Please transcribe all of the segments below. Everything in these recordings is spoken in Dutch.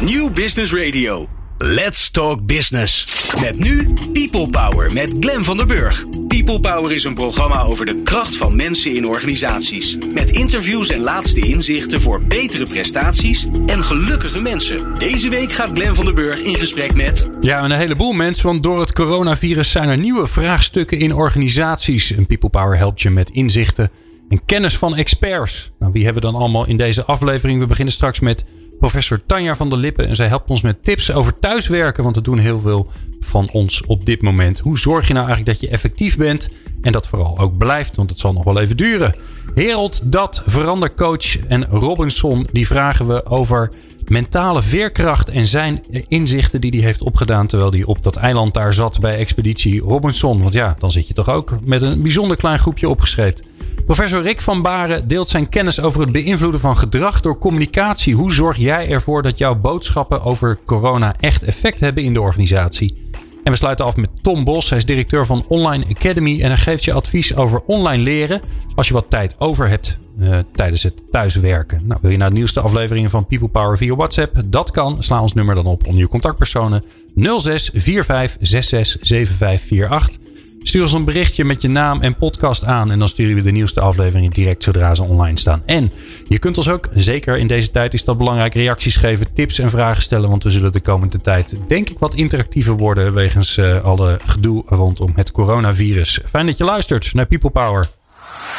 Nieuw Business Radio. Let's Talk Business. Met nu People Power met Glen van der Burg. People Power is een programma over de kracht van mensen in organisaties. Met interviews en laatste inzichten voor betere prestaties en gelukkige mensen. Deze week gaat Glen van der Burg in gesprek met. Ja, een heleboel mensen, want door het coronavirus zijn er nieuwe vraagstukken in organisaties. En People Power helpt je met inzichten en kennis van experts. Nou, wie hebben we dan allemaal in deze aflevering? We beginnen straks met professor Tanja van der Lippen. En zij helpt ons met tips over thuiswerken. Want dat doen heel veel van ons op dit moment. Hoe zorg je nou eigenlijk dat je effectief bent? En dat vooral ook blijft, want het zal nog wel even duren. Herold Dat, verandercoach en Robinson, die vragen we over mentale veerkracht en zijn inzichten die hij heeft opgedaan terwijl hij op dat eiland daar zat bij Expeditie Robinson. Want ja, dan zit je toch ook met een bijzonder klein groepje opgeschreven. Professor Rick van Baren deelt zijn kennis over het beïnvloeden van gedrag door communicatie. Hoe zorg jij ervoor dat jouw boodschappen over corona echt effect hebben in de organisatie? En we sluiten af met Tom Bos. Hij is directeur van Online Academy en hij geeft je advies over online leren als je wat tijd over hebt uh, tijdens het thuiswerken. Nou, wil je naar de nieuwste afleveringen van People Power via WhatsApp? Dat kan. Sla ons nummer dan op onder je contactpersonen 06 45 66 7548. Stuur ons een berichtje met je naam en podcast aan. En dan sturen we de nieuwste afleveringen direct zodra ze online staan. En je kunt ons ook, zeker in deze tijd is dat belangrijk, reacties geven, tips en vragen stellen. Want we zullen de komende tijd, denk ik, wat interactiever worden. Wegens uh, alle gedoe rondom het coronavirus. Fijn dat je luistert naar People Power.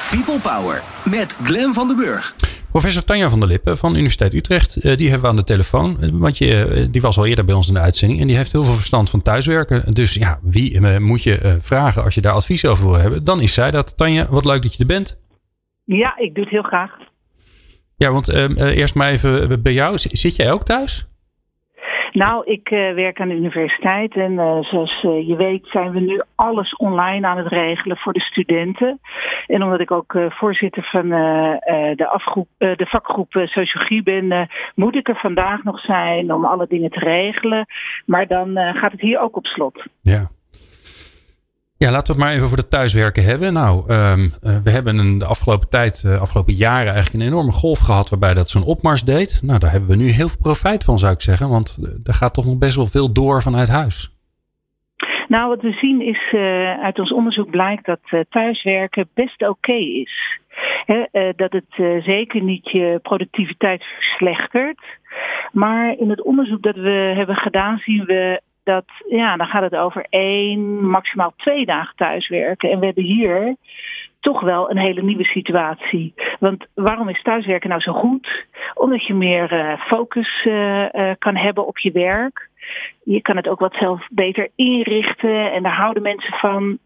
People Power met Glen van den Burg. Professor Tanja van der Lippen van Universiteit Utrecht, eh, die hebben we aan de telefoon. Want je, eh, die was al eerder bij ons in de uitzending en die heeft heel veel verstand van thuiswerken. Dus ja, wie eh, moet je vragen als je daar advies over wil hebben? Dan is zij dat. Tanja, wat leuk dat je er bent. Ja, ik doe het heel graag. Ja, want uh, eerst maar even bij jou. Zit jij ook thuis? Nou, ik uh, werk aan de universiteit en uh, zoals uh, je weet zijn we nu alles online aan het regelen voor de studenten. En omdat ik ook voorzitter van de, afgroep, de vakgroep Sociologie ben, moet ik er vandaag nog zijn om alle dingen te regelen. Maar dan gaat het hier ook op slot. Ja. Ja, laten we het maar even voor de thuiswerken hebben. Nou, um, we hebben een, de afgelopen tijd, de afgelopen jaren eigenlijk een enorme golf gehad waarbij dat zo'n opmars deed. Nou, daar hebben we nu heel veel profijt van, zou ik zeggen. Want er gaat toch nog best wel veel door vanuit huis. Nou, wat we zien is, uit ons onderzoek blijkt dat thuiswerken best oké is. Dat het zeker niet je productiviteit verslechtert. Maar in het onderzoek dat we hebben gedaan zien we dat, ja, dan gaat het over één, maximaal twee dagen thuiswerken. En we hebben hier toch wel een hele nieuwe situatie. Want waarom is thuiswerken nou zo goed? Omdat je meer uh, focus uh, uh, kan hebben op je werk. Je kan het ook wat zelf beter inrichten en daar houden mensen van.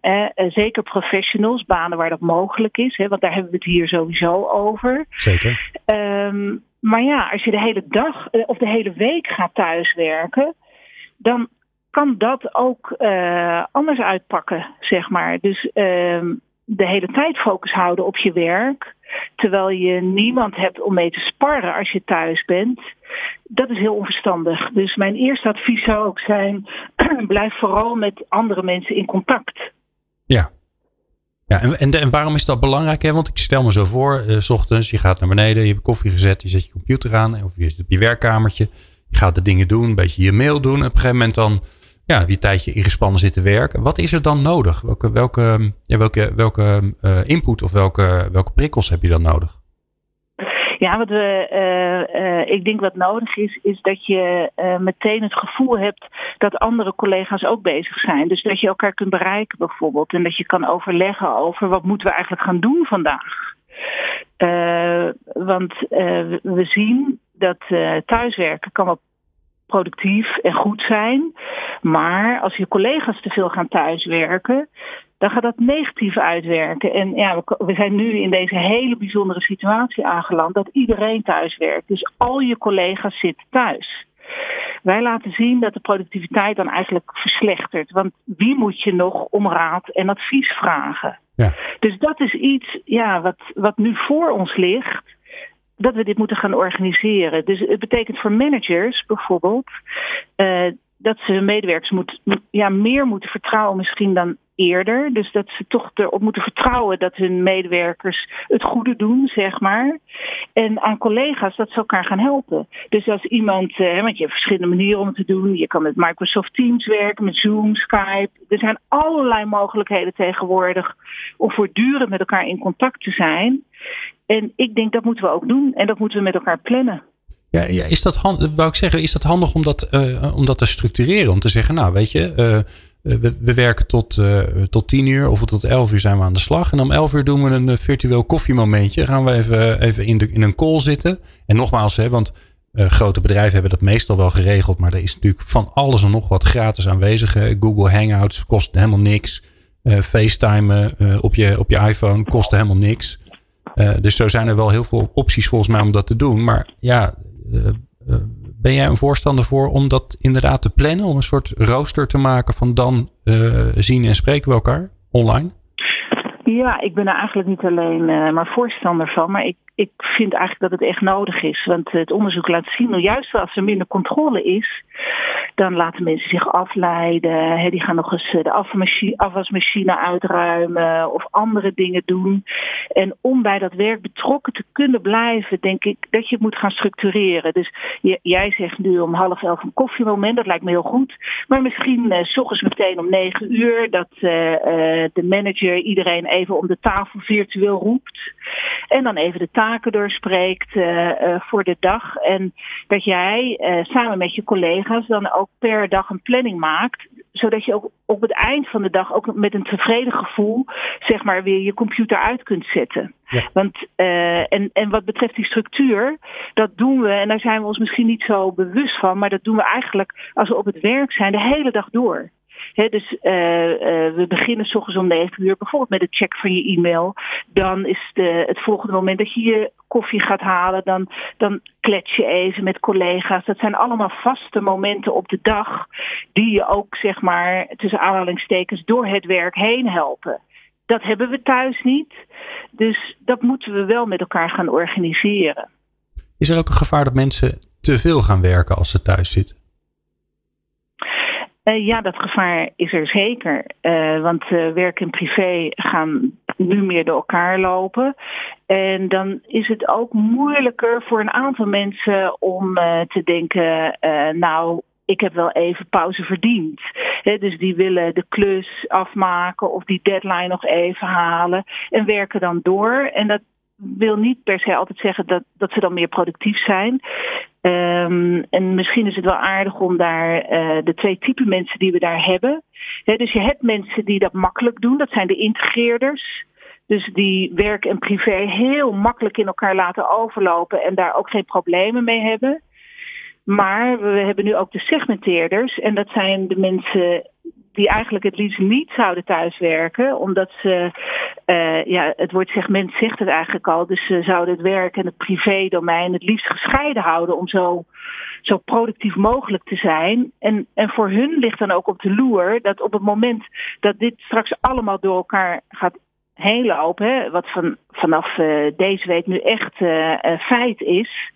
zeker professionals, banen waar dat mogelijk is. Hè, want daar hebben we het hier sowieso over. Zeker. Um, maar ja, als je de hele dag of de hele week gaat thuiswerken, dan kan dat ook uh, anders uitpakken, zeg maar. Dus uh, de hele tijd focus houden op je werk, terwijl je niemand hebt om mee te sparren als je thuis bent. Dat is heel onverstandig. Dus mijn eerste advies zou ook zijn: blijf vooral met andere mensen in contact. Ja. Ja, en, en, waarom is dat belangrijk? Hè? Want ik stel me zo voor, uh, s ochtends, je gaat naar beneden, je hebt koffie gezet, je zet je computer aan, of je zit op je werkkamertje, je gaat de dingen doen, een beetje je mail doen. Op een gegeven moment dan ja, een tijdje ingespannen zitten werken. Wat is er dan nodig? Welke, welke, ja, welke, welke uh, input of welke, welke prikkels heb je dan nodig? Ja, wat we, uh, uh, ik denk wat nodig is, is dat je meteen het gevoel hebt dat andere collega's ook bezig zijn. Dus dat je elkaar kunt bereiken bijvoorbeeld. En dat je kan overleggen over wat moeten we eigenlijk gaan doen vandaag. want we zien dat thuiswerken kan wel productief en goed zijn. Maar als je collega's te veel gaan thuiswerken, dan gaat dat negatief uitwerken. En ja, we, zijn nu in deze hele bijzondere situatie aangeland dat iedereen thuiswerkt. Dus al je collega's zitten thuis. Wij laten zien dat de productiviteit dan eigenlijk verslechtert. Want wie moet je nog om raad en advies vragen? Ja. Dus dat is iets ja, wat, wat nu voor ons ligt dat we dit moeten gaan organiseren. Dus het betekent voor managers bijvoorbeeld uh, dat ze hun medewerkers moet, ja, meer moeten vertrouwen misschien dan eerder. Dus dat ze toch erop moeten vertrouwen dat hun medewerkers het goede doen, zeg maar. En aan collega's dat ze elkaar gaan helpen. Dus als iemand, uh, want je hebt verschillende manieren om het te doen. Je kan met Microsoft Teams werken, met Zoom, Skype. Er zijn allerlei mogelijkheden tegenwoordig om voortdurend met elkaar in contact te zijn. En ik denk dat moeten we ook doen en dat moeten we met elkaar plannen. Ja, ja is dat handig, wou ik zeggen, is dat handig om dat, uh, om dat te structureren? Om te zeggen, nou weet je, uh, we, we, werken tot, uh, tot tien uur of tot elf uur zijn we aan de slag. En om elf uur doen we een virtueel koffiemomentje. Gaan we even, even in, de, in een call zitten. En nogmaals, hè, want grote bedrijven hebben dat meestal wel geregeld. Maar er is natuurlijk van alles en nog wat gratis aanwezig. Google Hangouts kost helemaal niks. FaceTime op, je, op je iPhone kost helemaal niks. Dus zo zijn er wel heel veel opties volgens mij om dat te doen. Maar ja, eh, eh, ben jij een voorstander voor om dat inderdaad te plannen? Om een soort rooster te maken van dan eh, zien en spreken we elkaar online? Ja, ik ben er eigenlijk niet alleen maar voorstander van. Maar ik, ik vind eigenlijk dat het echt nodig is. Want het onderzoek laat zien, juist als er minder controle is, dan laten mensen zich afleiden. die gaan nog eens de afwasmachine, uitruimen of andere dingen doen. En om bij dat werk betrokken te kunnen blijven, denk ik dat je het moet gaan structureren. Dus jij zegt nu om half elf een koffiemoment, dat lijkt me heel goed. Maar misschien uh, s ochtends meteen om negen uur dat de manager iedereen even om de tafel virtueel roept. En dan even de taken doorspreekt uh, voor de dag. En dat jij samen met je collega's dan ook per dag een planning maakt zodat je ook op het eind van de dag ook met een tevreden gevoel, zeg maar, weer je computer uit kunt zetten. Want, uh, en, en wat betreft die structuur, dat doen we, en daar zijn we ons misschien niet zo bewust van, maar dat doen we eigenlijk als we op het werk zijn de hele dag door dus uh, uh, we beginnen s ochtends om 9 uur, bijvoorbeeld met het check van je e-mail. Dan is de, het volgende moment dat je je koffie gaat halen. Dan, dan klets je even met collega's. Dat zijn allemaal vaste momenten op de dag die je ook, zeg maar, tussen aanhalingstekens door het werk heen helpen. Dat hebben we thuis niet. Dus dat moeten we wel met elkaar gaan organiseren. Is er ook een gevaar dat mensen te veel gaan werken als ze thuis zitten? Uh, ja, dat gevaar is er zeker. Uh, want uh, werk en privé gaan nu meer door elkaar lopen. En dan is het ook moeilijker voor een aantal mensen om te denken, nou, ik heb wel even pauze verdiend. Dus die willen de klus afmaken of die deadline nog even halen en werken dan door. En dat wil niet per se altijd zeggen dat, dat ze dan meer productief zijn. Um, en misschien is het wel aardig om daar uh, de twee typen mensen die we daar hebben. dus je hebt mensen die dat makkelijk doen, dat zijn de integreerders. Dus die werk en privé heel makkelijk in elkaar laten overlopen en daar ook geen problemen mee hebben. Maar we hebben nu ook de segmenteerders. En dat zijn de mensen die eigenlijk het liefst niet zouden thuiswerken. Omdat ze, uh, ja, het woord segment zegt het eigenlijk al. Dus ze zouden het werk en het privé-domein het liefst gescheiden houden om zo, zo productief mogelijk te zijn. En, en voor hun ligt dan ook op de loer dat op het moment dat dit straks allemaal door elkaar gaat heen lopen, hè, wat van, vanaf uh, deze week nu echt uh, feit is,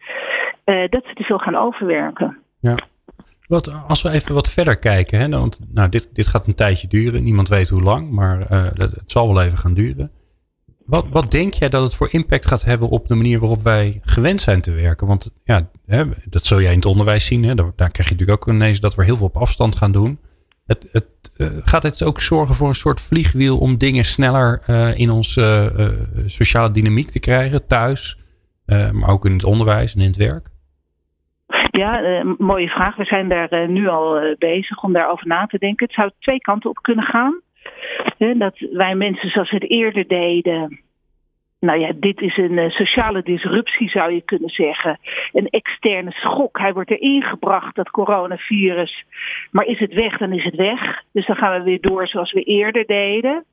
dat ze te veel gaan overwerken. Ja. Wat, als we even wat verder kijken, hè, want nou, dit, dit gaat een tijdje duren. Niemand weet hoe lang, maar uh, het zal wel even gaan duren. Wat, wat denk jij dat het voor impact gaat hebben op de manier waarop wij gewend zijn te werken? Want ja, hè, dat zul jij in het onderwijs zien. Hè, daar, krijg je natuurlijk ook ineens dat we heel veel op afstand gaan doen. Het, het, uh, gaat het ook zorgen voor een soort vliegwiel om dingen sneller uh, in onze sociale dynamiek te krijgen, thuis, maar ook in het onderwijs en in het werk? Ja, uh, mooie vraag. We zijn daar uh, nu al uh, bezig om daarover na te denken. Het zou twee kanten op kunnen gaan. dat wij mensen zoals we het eerder deden. Nou ja, dit is een sociale disruptie zou je kunnen zeggen. Een externe schok. Hij wordt erin gebracht, dat coronavirus. Maar is het weg, dan is het weg. Dus dan gaan we weer door zoals we eerder deden.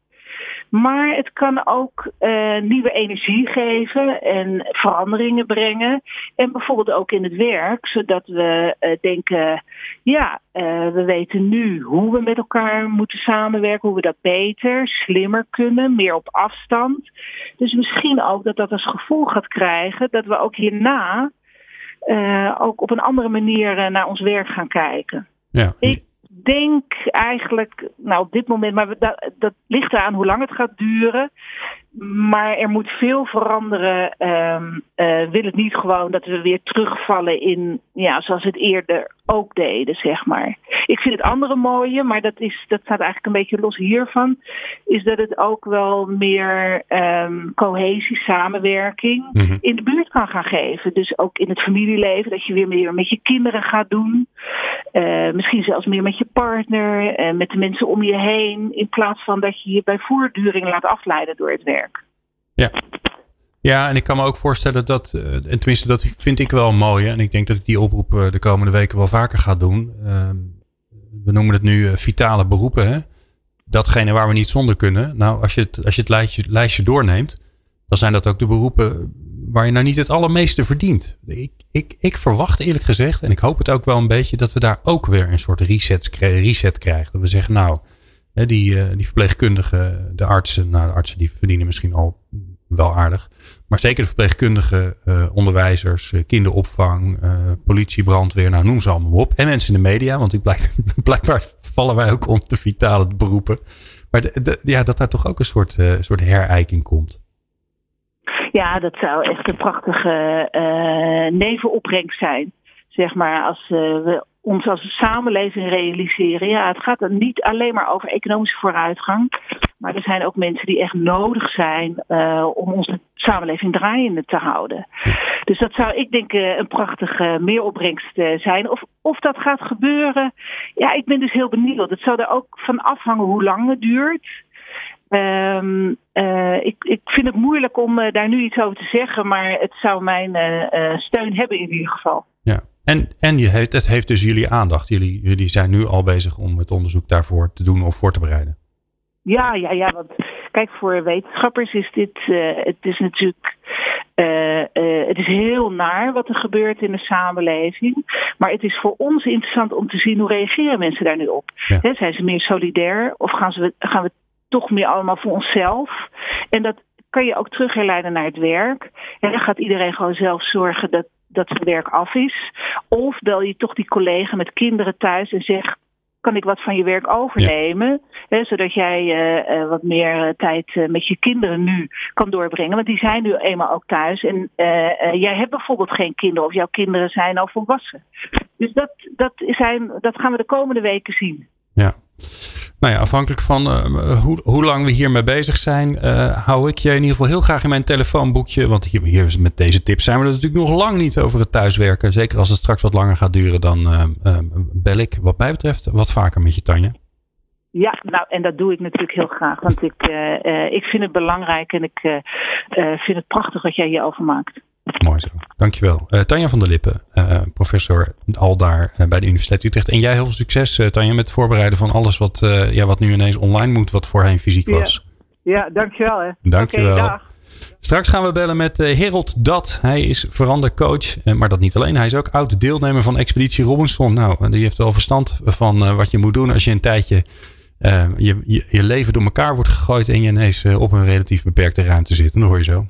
Maar het kan ook uh, nieuwe energie geven en veranderingen brengen. En bijvoorbeeld ook in het werk, zodat we uh, denken, ja, uh, we weten nu hoe we met elkaar moeten samenwerken, hoe we dat beter, slimmer kunnen, meer op afstand. Dus misschien ook dat dat als gevoel gaat krijgen dat we ook hierna ook op een andere manier naar ons werk gaan kijken. Ja. Ik denk eigenlijk, nou op dit moment, maar dat, ligt eraan hoe lang het gaat duren. Maar er moet veel veranderen. Um, wil het niet gewoon dat we weer terugvallen in, ja, zoals het eerder ook deden, zeg maar. Ik vind het andere mooie, maar dat, is, dat staat eigenlijk een beetje los hiervan, is dat het ook wel meer um, cohesie, samenwerking mm-hmm. in de buurt kan gaan geven. Dus ook in het familieleven, dat je weer meer met je kinderen gaat doen. Uh, misschien zelfs meer met je partner, uh, met de mensen om je heen, in plaats van dat je je bij voortduring laat afleiden door het werk. Ja. Ja, en ik kan me ook voorstellen dat, uh, en tenminste dat vind ik wel mooi. En ik denk dat ik die oproep de komende weken wel vaker ga doen. Ehm, we noemen het nu vitale beroepen. Hè? Datgene waar we niet zonder kunnen. Nou, als je het, als je het lijstje, lijstje doorneemt, dan zijn dat ook de beroepen waar je nou niet het allermeeste verdient. Ik, ik, ik verwacht eerlijk gezegd, en ik hoop het ook wel een beetje, dat we daar ook weer een soort reset, reset krijgen. Dat we zeggen, nou, die, eh, die verpleegkundigen, de artsen, nou, de artsen die verdienen misschien al wel aardig. Maar zeker de verpleegkundigen, uh, onderwijzers, uh, kinderopvang, politie, brandweer, nou noem ze allemaal op. En mensen in de media, want ik blijk, blijkbaar vallen wij ook onder de vitale beroepen. Maar de, ja, dat daar toch ook een soort, soort herijking komt. Ja, dat zou echt een prachtige nevenopbrengst zijn. Zeg maar, als uh, we ons als samenleving realiseren. Ja, het gaat niet alleen maar over economische vooruitgang. Maar er zijn ook mensen die echt nodig zijn uh, om onze samenleving draaiende te houden. Dus dat zou ik denk een prachtige meeropbrengst zijn. Of, of dat gaat gebeuren, ja, ik ben dus heel benieuwd. Het zou er ook van afhangen hoe lang het duurt. Uh, ik, ik vind het moeilijk om daar nu iets over te zeggen, maar het zou mijn steun hebben in ieder geval. En, en je heeft, het heeft dus jullie aandacht. Jullie, jullie zijn nu al bezig om het onderzoek daarvoor te doen of voor te bereiden. Ja, ja, ja. Want kijk, voor wetenschappers is dit. het is natuurlijk. het is heel naar wat er gebeurt in de samenleving. Maar het is voor ons interessant om te zien hoe reageren mensen daar nu op. Ja. zijn ze meer solidair of gaan, ze, gaan we toch meer allemaal voor onszelf. En dat kan je ook terugherleiden naar het werk. En dan gaat iedereen gewoon zelf zorgen dat, dat zijn werk af is. Of bel je toch die collega met kinderen thuis en zeg kan ik wat van je werk overnemen? Hè, zodat jij uh, uh, wat meer uh, tijd met je kinderen nu kan doorbrengen. Want die zijn nu eenmaal ook thuis. En jij hebt bijvoorbeeld geen kinderen of jouw kinderen zijn al volwassen. Dus dat, dat, zijn, dat gaan we de komende weken zien. Ja. Nou ja, afhankelijk van uh, hoe, lang we hiermee bezig zijn, uh, hou ik je in ieder geval heel graag in mijn telefoonboekje. Want hier, met deze tips zijn we er natuurlijk nog lang niet over het thuiswerken. Zeker als het straks wat langer gaat duren, dan uh, bel ik wat mij betreft wat vaker met je Tanja. Ja, nou, en dat doe ik natuurlijk heel graag. Want ik, ik vind het belangrijk en ik vind het prachtig wat jij hierover maakt. Mooi zo. Dankjewel. Uh, Tanja van der Lippen, uh, professor al daar uh, bij de Universiteit Utrecht. En jij heel veel succes, Tanja, met het voorbereiden van alles wat, ja, wat nu ineens online moet, wat voorheen fysiek was. Ja, ja dankjewel. Hè. Dankjewel. Okay, Straks gaan we bellen met Herold Dat. Hij is verandercoach, maar dat niet alleen. Hij is ook oud deelnemer van Expeditie Robinson. Nou, die heeft wel verstand van wat je moet doen als je een tijdje je, je, je, leven door elkaar wordt gegooid en je ineens op een relatief beperkte ruimte zit. En dat hoor je zo.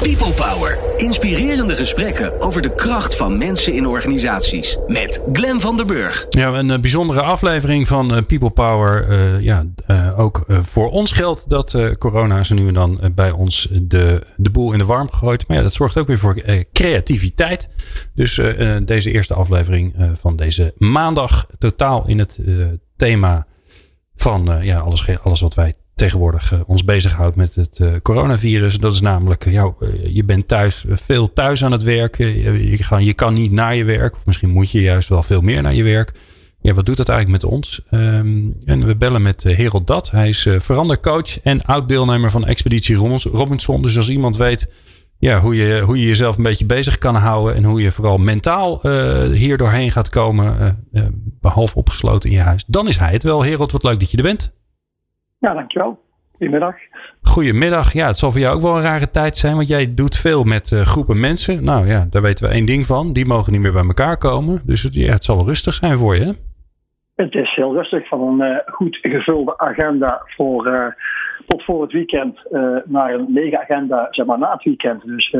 People Power. Inspirerende gesprekken over de kracht van mensen in organisaties. Met Glen van der Burg. Ja, een uh, bijzondere aflevering van uh, People Power. Uh, ja, ook voor ons geldt dat corona zo nu en dan bij ons de, de boel in de warm gegooid. Maar ja, dat zorgt ook weer voor creativiteit. Dus deze eerste aflevering van deze maandag totaal in het thema van ja, alles, alles wat wij tegenwoordig uh, ons bezighoudt met het uh, coronavirus. Dat is namelijk, uh, jou, je bent thuis, veel thuis aan het werken. Je, je, je, kan niet naar je werk. Of misschien moet je juist wel veel meer naar je werk. Ja, wat doet dat eigenlijk met ons? Um, en we bellen met Herold Dat. Hij is verandercoach en oud-deelnemer van Expeditie Robinson. Dus als iemand weet ja, hoe, je, hoe je jezelf een beetje bezig kan houden. En hoe je vooral mentaal hier doorheen gaat komen. behalve opgesloten in je huis. Dan is hij het wel. Herold, wat leuk dat je er bent. Ja, dankjewel. Goedemiddag. Goedemiddag. Ja, het zal voor jou ook wel een rare tijd zijn, want jij doet veel met uh, groepen mensen. Nou ja, daar weten we één ding van. Die mogen niet meer bij elkaar komen. Dus het, ja, het zal wel rustig zijn voor je. Hè? Het is heel rustig van een uh, goed gevulde agenda voor, uh, tot voor het weekend naar een lege agenda zeg maar, na het weekend. Dus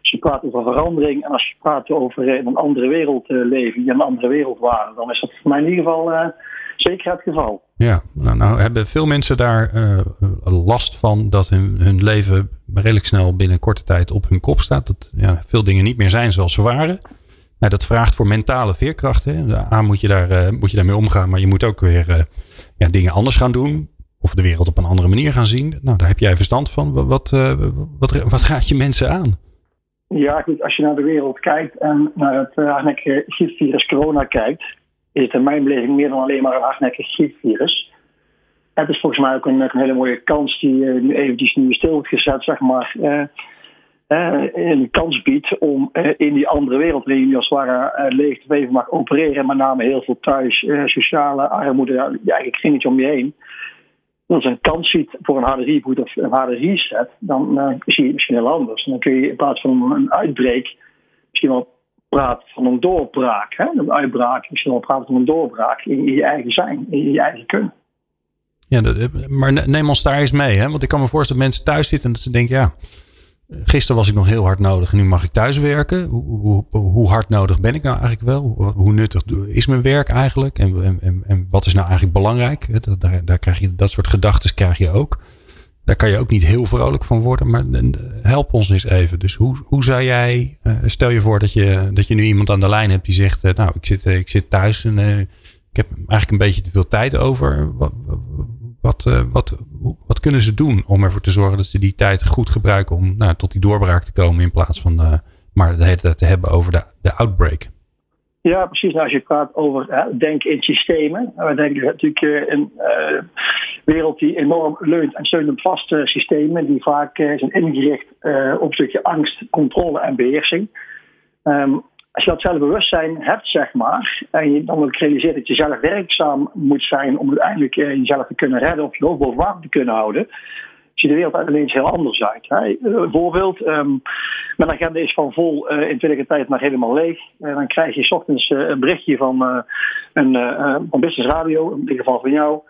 Als je praat over verandering en als je praat over in een andere wereld leven, in een andere wereld waren, dan is dat voor mij in ieder geval zeker het geval. Ja, nou, nou hebben veel mensen daar last van dat hun, hun leven redelijk snel binnen korte tijd op hun kop staat. Dat ja, veel dingen niet meer zijn zoals ze waren. Nou, dat vraagt voor mentale veerkracht. Hè. A, moet je, daar, moet je daarmee omgaan, maar je moet ook weer ja, dingen anders gaan doen of de wereld op een andere manier gaan zien. Nou, daar heb jij verstand van. Wat, uh, wat, wat raad je mensen aan? Ja, goed. Als je naar de wereld kijkt en naar het hardnekkige griepvirus corona kijkt, is het in mijn meer dan alleen maar een hardnekkig griepvirus. Het is volgens mij ook een, een hele mooie kans die uh, nu eventjes nu stil wordt gezet, zeg maar. een kans biedt om in die andere wereld, waarin je als het ware leeg te mag opereren, met name heel veel thuis, sociale armoede, je eigen kringetje om je heen als een kans ziet voor een harde reboot of een harde reset, dan uh, zie je het misschien heel anders. dan kun je in plaats van een uitbreek misschien wel praten van een doorbraak. Hè? Een uitbraak, misschien wel praten van een doorbraak in, je eigen zijn, in je eigen kunnen. Ja, maar neem ons daar eens mee. Hè? Want ik kan me voorstellen dat mensen thuis zitten en dat ze denken, ja, Gisteren was ik nog heel hard nodig en nu mag ik thuis werken. Hoe, hoe, hoe, hard nodig ben ik nou eigenlijk wel? Hoe nuttig is mijn werk eigenlijk? En, en, en wat is nou eigenlijk belangrijk? Daar, daar krijg je, dat soort gedachten krijg je ook. Daar kan je ook niet heel vrolijk van worden. Maar help ons eens even. Dus hoe, hoe zou jij, eh, stel je voor dat je, dat je nu iemand aan de lijn hebt die zegt, eh, nou ik zit, ik zit thuis en eh, ik heb eigenlijk een beetje te veel tijd over. Wat, wat, wat, wat kunnen ze doen om ervoor te zorgen dat ze die tijd goed gebruiken om nou, tot die doorbraak te komen in plaats van maar de hele tijd te hebben over de, de outbreak? Ja, precies. Als je praat over hè, denken in systemen. We denken natuurlijk in een uh, wereld die enorm leunt en steunt op vaste systemen, die vaak zijn ingericht op een stukje angst, controle en beheersing. Um, als je dat zelfbewustzijn hebt, zeg maar, en je dan ook realiseert dat je zelf werkzaam moet zijn om uiteindelijk eh, jezelf te kunnen redden of je hoofd boven water te kunnen houden, ziet de wereld alleen heel anders uit. Hè. Bijvoorbeeld, um, mijn agenda is van vol uh, in tweede tijd maar helemaal leeg. En dan krijg je s ochtends een berichtje van, een, van Business Radio, in ieder geval van jou.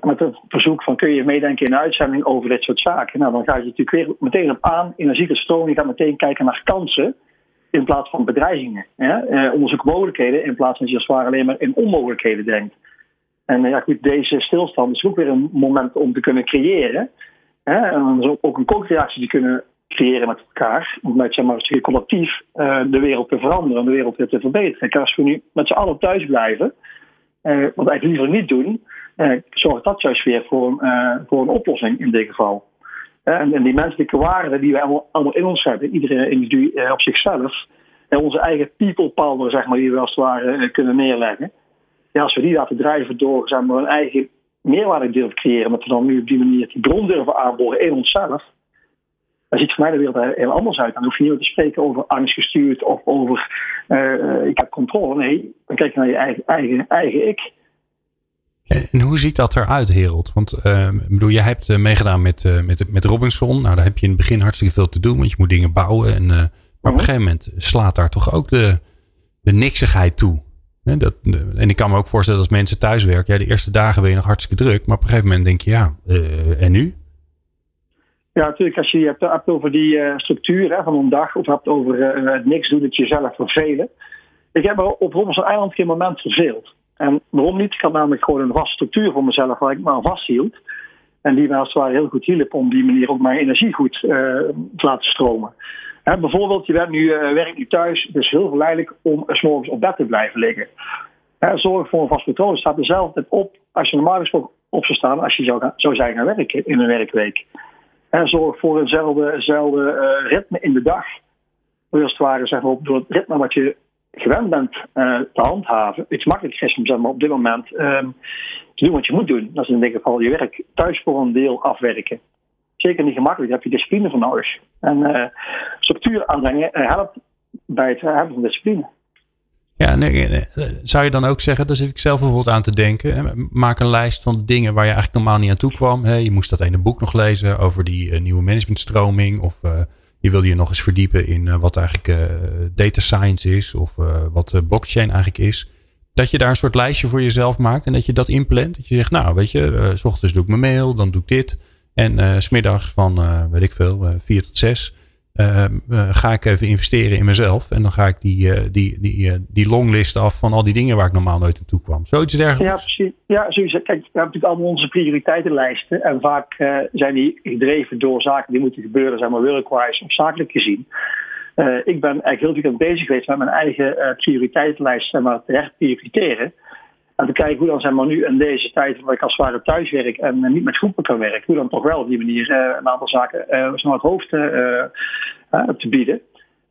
Met het verzoek van kun je meedenken in een uitzending over dit soort zaken. Nou, dan ga je natuurlijk weer meteen op aan, energieke stroom. Je gaat meteen kijken naar kansen in plaats van bedreigingen. Eh, onderzoek mogelijkheden in plaats van dat je ware alleen maar in onmogelijkheden denkt. En eh, ja, goed, deze stilstand is ook weer een moment om te kunnen creëren. Hè? En dus ook een co-creatie te kunnen creëren met elkaar. Om met zeg maar, collectief uh, de wereld te veranderen en de wereld weer te verbeteren. Kijk, als we nu met z'n allen thuis blijven, uh, wat eigenlijk liever niet doen, uh, zorgt dat juist weer voor, voor een oplossing in dit geval. En, en die menselijke waarden die we allemaal, in ons hebben, iedere individu eh, op zichzelf, en onze eigen people power, zeg maar, die we als het ware eh, kunnen neerleggen. Ja, als we die laten drijven door zeg maar, een eigen meerwaarde te creëren, met we dan nu op die manier die bron durven aanboren in onszelf, dan ziet voor mij de wereld heel anders uit. Dan hoef je niet te spreken over angst gestuurd of over uh, ik heb controle. Nee, dan kijk je naar je eigen, eigen, eigen ik. En hoe ziet dat eruit, Herald? Want uh, bedoel, jij hebt uh, meegedaan met, uh, met, met Robinson. Nou, daar heb je in het begin hartstikke veel te doen, want je moet dingen bouwen. En, maar op een mhm. gegeven moment slaat daar toch ook de, de niksigheid toe. Dat, en ik kan me ook voorstellen als mensen thuis werken. Ja, de eerste dagen ben je nog hartstikke druk. Maar op een gegeven moment denk je, ja, en nu? Ja, natuurlijk. Als je het hebt over die structuur hè, van een dag. Of hebt over het niks doen, je jezelf vervelen. Ik heb op Robinson Eiland geen moment verveeld. En waarom niet? Ik had namelijk gewoon een vaste structuur voor mezelf waar ik me aan vasthield. En die mij als het ware heel goed hielp om die manier ook mijn energie goed te laten stromen. Bijvoorbeeld, je nu, uh, werkt nu thuis, dus heel verleidelijk om s morgens op bed te blijven liggen. Zorg voor een vast patroon. Staat dezelfde op als je normaal gesproken op zou staan als je zou, zou zijn gaan werken in een werkweek. Zorg voor eenzelfde, uh, ritme in de dag. Als het ware, door het ritme wat je gewend bent te handhaven, iets makkelijker is om op dit moment um, te doen wat je moet doen. Dat is in dit geval je werk thuis voor een deel afwerken. Zeker niet gemakkelijk, daar heb je discipline voor nodig. En uh, structuur aanbrengen uh, helpt bij het hebben van discipline. Ja, nee, zou je dan ook zeggen, daar zit ik zelf bijvoorbeeld aan te denken. Maak een lijst van dingen waar je eigenlijk normaal niet aan toe kwam. je moest dat ene boek nog lezen over die nieuwe managementstroming. Of je wilde je nog eens verdiepen in wat eigenlijk data science is of wat blockchain eigenlijk is. Dat je daar een soort lijstje voor jezelf maakt en dat je dat inplant. Dat je zegt, nou weet je, s ochtends doe ik mijn mail, dan doe ik dit. En smiddags van, weet ik veel, vier tot zes ga ik even investeren in mezelf. En dan ga ik die, die, die, die longlist af van al die dingen waar ik normaal nooit aan toe kwam. Zoiets dergelijks. Ja, precies. Ja, sowieso. Kijk, we hebben natuurlijk allemaal onze prioriteitenlijsten. En vaak zijn die gedreven door zaken die moeten gebeuren, zeg maar, workwise of zakelijk gezien. ik ben eigenlijk heel veel bezig geweest met mijn eigen prioriteitenlijst zeg maar, te herprioriteren. En te kijken hoe dan zeg maar, nu in deze tijd, waar ik als het ware thuis werk en niet met groepen kan werken, hoe dan toch wel op die manier uh, een aantal zaken uh, het hoofd uh, te bieden.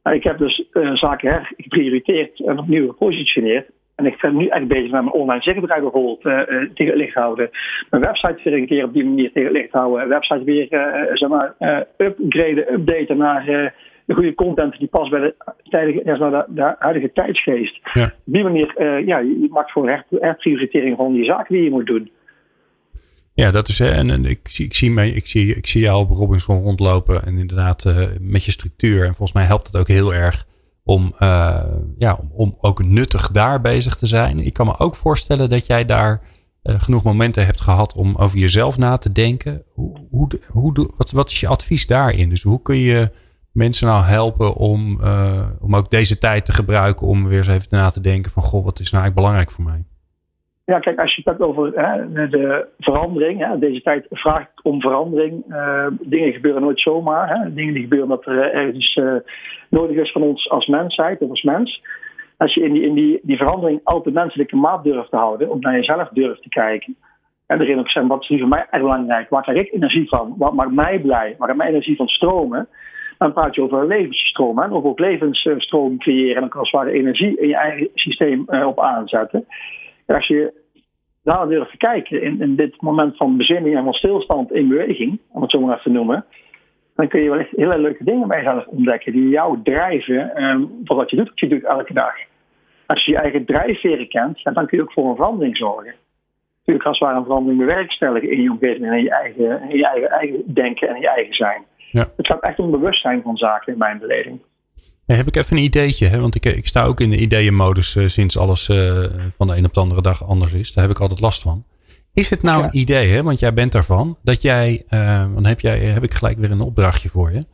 ik heb dus zaken hergeprioriteerd en opnieuw gepositioneerd. En ik ben nu echt bezig met mijn online zichtbaarheid bijvoorbeeld tegen het licht houden. Mijn website weer een keer op die manier tegen het licht houden. Website weer zeg maar, upgraden, updaten naar de goede content die past bij de, tijdige, de, de huidige tijdsgeest. Ja. Op die manier, uh, ja, je maakt gewoon herprioritering van die zaken die je moet doen. Ja, dat is. En, en ik, zie, ik, zie mij, ik, zie, ik zie jou op Robinson rondlopen. En inderdaad, uh, met je structuur. En volgens mij helpt het ook heel erg om, uh, ja, om, om, ook nuttig daar bezig te zijn. Ik kan me ook voorstellen dat jij daar uh, genoeg momenten hebt gehad om over jezelf na te denken. Hoe, hoe, hoe, wat, wat is je advies daarin? Dus hoe kun je mensen nou helpen om, uh, om ook deze tijd te gebruiken om weer eens even na te denken van goh, wat is nou eigenlijk belangrijk voor mij? Ja, kijk, als je het hebt over hè, de verandering, hè, deze tijd vraagt om verandering. Uh, dingen gebeuren nooit zomaar. Hè. Dingen die gebeuren omdat er ergens uh, nodig is van ons als mensheid of als mens. Als je in die, in die, die verandering altijd menselijke maat durft te houden, op naar jezelf durft te kijken. En erin ook zeggen, wat is nu voor mij echt belangrijk? Waar krijg ik energie van? Wat maakt mij blij? Waar mijn energie van stromen? Dan praat je over levensstroom. Hè? Of ook levensstroom creëren en ook als het ware energie in je eigen systeem uh, op aanzetten. En als je daar durft te kijken in, in, dit moment van bezinning en van stilstand in beweging, om het zo maar even te noemen, dan kun je wel echt hele leuke dingen bij jezelf ontdekken die jou drijven um, voor wat je doet, wat je doet elke dag. Als je je eigen drijfveren kent, dan kun je ook voor een verandering zorgen. Natuurlijk als het ware een verandering bewerkstelligen in je omgeving en in je eigen, in je eigen, eigen denken en in je eigen zijn. Ja. Het gaat echt om bewustzijn van zaken in mijn beleving. Heb ik even een ideetje, hè? want ik, ik sta ook in de ideeënmodus uh, sinds alles uh, van de een op de andere dag anders is. Daar heb ik altijd last van. Is het nou een idee, hè? want jij bent daarvan, dat jij, uh, dan heb, jij, heb ik gelijk weer een opdrachtje voor je.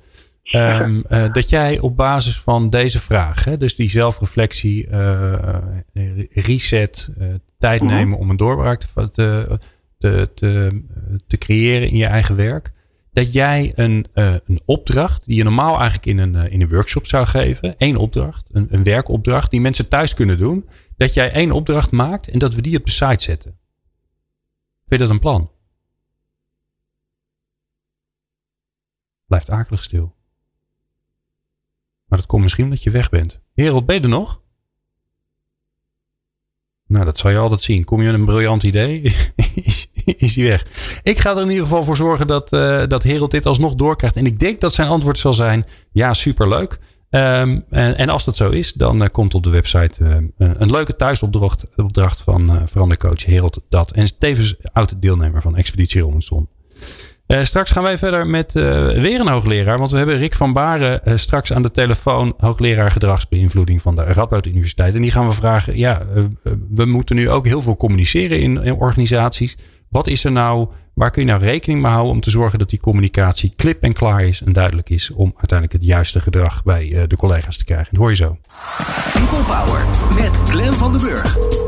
Um, uh, dat jij op basis van deze vraag, hè, dus die zelfreflectie, uh, reset, uh, tijd mhm. nemen om een doorbraak te, te, te, te, creëren in je eigen werk, dat jij een, uh, een opdracht, die je normaal eigenlijk in een, uh, in een workshop zou geven, één opdracht, een, een werkopdracht die mensen thuis kunnen doen, dat jij één opdracht maakt en dat we die op de site zetten. Vind je dat een plan? Blijft akelig stil. Maar dat komt misschien omdat je weg bent. Herold, ben je er nog? Nou, dat zal je altijd zien. Kom je met een briljant idee, is hij weg. Ik ga er in ieder geval voor zorgen dat, uh, dat Harold dit alsnog doorkrijgt. En ik denk dat zijn antwoord zal zijn: ja, superleuk. Um, en, en, als dat zo is, dan uh, komt op de website uh, een leuke thuisopdracht opdracht van verandercoach Harold Dat. En tevens oud deelnemer van Expeditie Robinson. Straks gaan wij verder met weer een hoogleraar. Want we hebben Rick van Baren straks aan de telefoon. Hoogleraar gedragsbeïnvloeding van de Radboud Universiteit. En die gaan we vragen. Ja, we moeten nu ook heel veel communiceren in, organisaties. Wat is er nou? Waar kun je nou rekening mee houden om te zorgen dat die communicatie klip en klaar is en duidelijk is. Om uiteindelijk het juiste gedrag bij de collega's te krijgen. Dat hoor je zo. People Power met Glen van den Burg.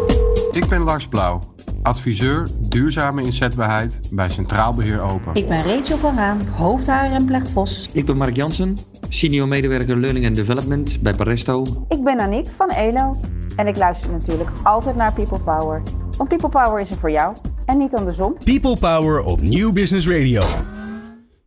Ik ben Lars Blauw adviseur duurzame inzetbaarheid bij Centraal Beheer Open. Ik ben Rachel van Raam, hoofdhaar en Vos. Ik ben Mark Jansen, senior medewerker Learning and Development bij Paresto. Ik ben Aniek van ELO en ik luister natuurlijk altijd naar People Power. Want People Power is er voor jou en niet andersom. People Power op Nieuw Business Radio.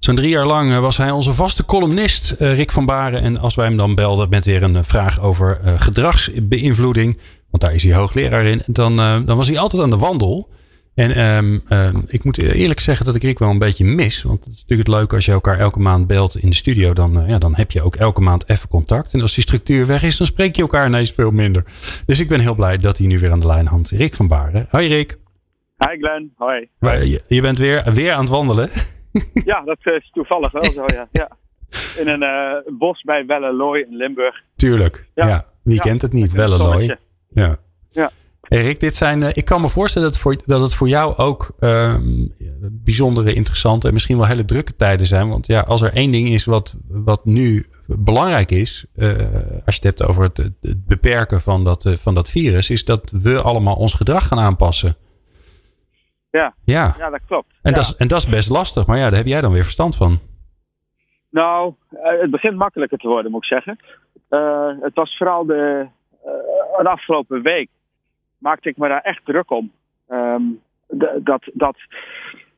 Zo'n drie jaar lang eh, was hij onze vaste columnist, eh, Rick van Baren. En als wij hem dan belden met weer een vraag over eh, gedragsbeïnvloeding, want daar is hij hoogleraar in. Dan, dan was hij altijd aan de wandel. En um, um, ik moet eerlijk zeggen dat ik Rick wel een beetje mis. Want het is natuurlijk het leuke als je elkaar elke maand belt in de studio. Dan, uh, ja, dan heb je ook elke maand even contact. En als die structuur weg is, dan spreek je elkaar ineens veel minder. Dus ik ben heel blij dat hij nu weer aan de lijn hangt. Rick van Baren. Hoi Rick. Hi Glenn, hoi. Je, je bent weer, weer aan het wandelen. Ja, dat is toevallig wel zo, ja. ja. In een uh, bos bij Wellelooi in Limburg. Tuurlijk, ja. ja. Wie kent het niet, Wellelooi. Ja. ja. Hey Rick, dit zijn, uh, ik kan me voorstellen dat het voor, dat het voor jou ook uh, bijzondere, interessante en misschien wel hele drukke tijden zijn. Want ja, als er één ding is wat, wat nu belangrijk is, uh, als je het hebt over het, het beperken van dat, van dat virus, is dat we allemaal ons gedrag gaan aanpassen. Ja, ja. ja dat klopt. En, ja. dat is, en dat is best lastig, maar ja, daar heb jij dan weer verstand van. Nou, uh, het begint makkelijker te worden, moet ik zeggen. het was vooral de, de afgelopen week, maakte ik me daar echt druk om. Um, de, dat, dat,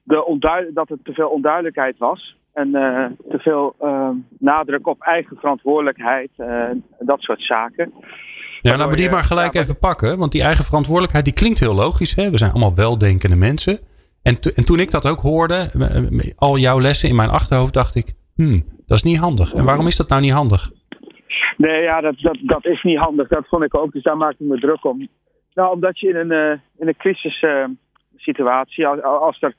de dat er te veel onduidelijkheid was. En uh, te veel uh, nadruk op eigen verantwoordelijkheid, uh, dat soort zaken. Ja, nou, maar die maar gelijk ja, even pakken. Want die eigen verantwoordelijkheid, die klinkt heel logisch. Hè? We zijn allemaal weldenkende mensen. En, en toen ik dat ook hoorde, al jouw lessen in mijn achterhoofd, dacht ik... Hmm, dat is niet handig. En waarom is dat nou niet handig? Nee, ja, dat, dat, dat is niet handig. Dat vond ik ook. Dus daar maakte ik me druk om. Nou, omdat je in een, in een crisissituatie, als, als er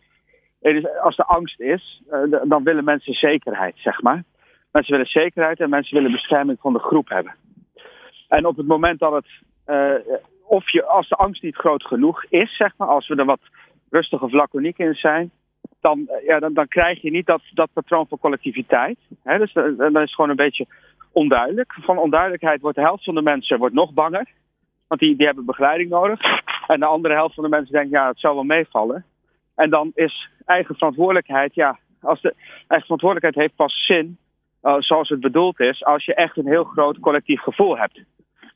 als er angst is, uh, dan willen mensen zekerheid, zeg maar. Mensen willen zekerheid en mensen willen bescherming van de groep hebben. En op het moment dat het, uh, of je, als de angst niet groot genoeg is, zeg maar, als we er wat rustig of in zijn, dan, uh, ja, dan, dan krijg je niet dat, dat patroon van collectiviteit. Hè? Dus dan is het gewoon een beetje onduidelijk. Van onduidelijkheid wordt de helft van de mensen wordt nog banger, want die, die hebben begeleiding nodig. En de andere helft van de mensen denkt, ja, het zal wel meevallen. En dan is eigen verantwoordelijkheid, ja, als de eigen verantwoordelijkheid heeft pas zin, zoals het bedoeld is, als je echt een heel groot collectief gevoel hebt.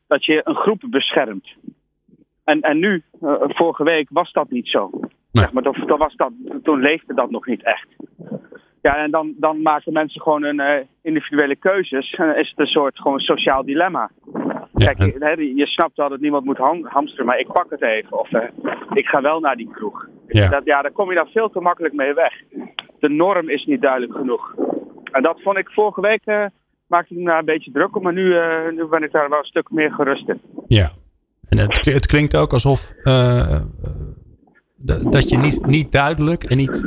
Dat je een groep beschermt. En, en nu, uh, vorige week, was dat niet zo. Nee. Zeg maar, toen, was dat, toen leefde dat nog niet echt. Ja, en dan, dan maken mensen gewoon een uh, individuele keuzes. En dan is het een soort gewoon sociaal dilemma. Ja, Kijk, je, je snapt wel dat niemand moet hamsteren, maar ik pak het even. Of uh, ik ga wel naar die kroeg. Ja. Dat, ja, daar kom je dan veel te makkelijk mee weg. De norm is niet duidelijk genoeg. En dat vond ik vorige week, uh, maakte ik me daar een beetje druk om. Maar nu, uh, nu ben ik daar wel een stuk meer gerust in. Ja, en het, het klinkt ook alsof dat je niet, niet duidelijk en niet,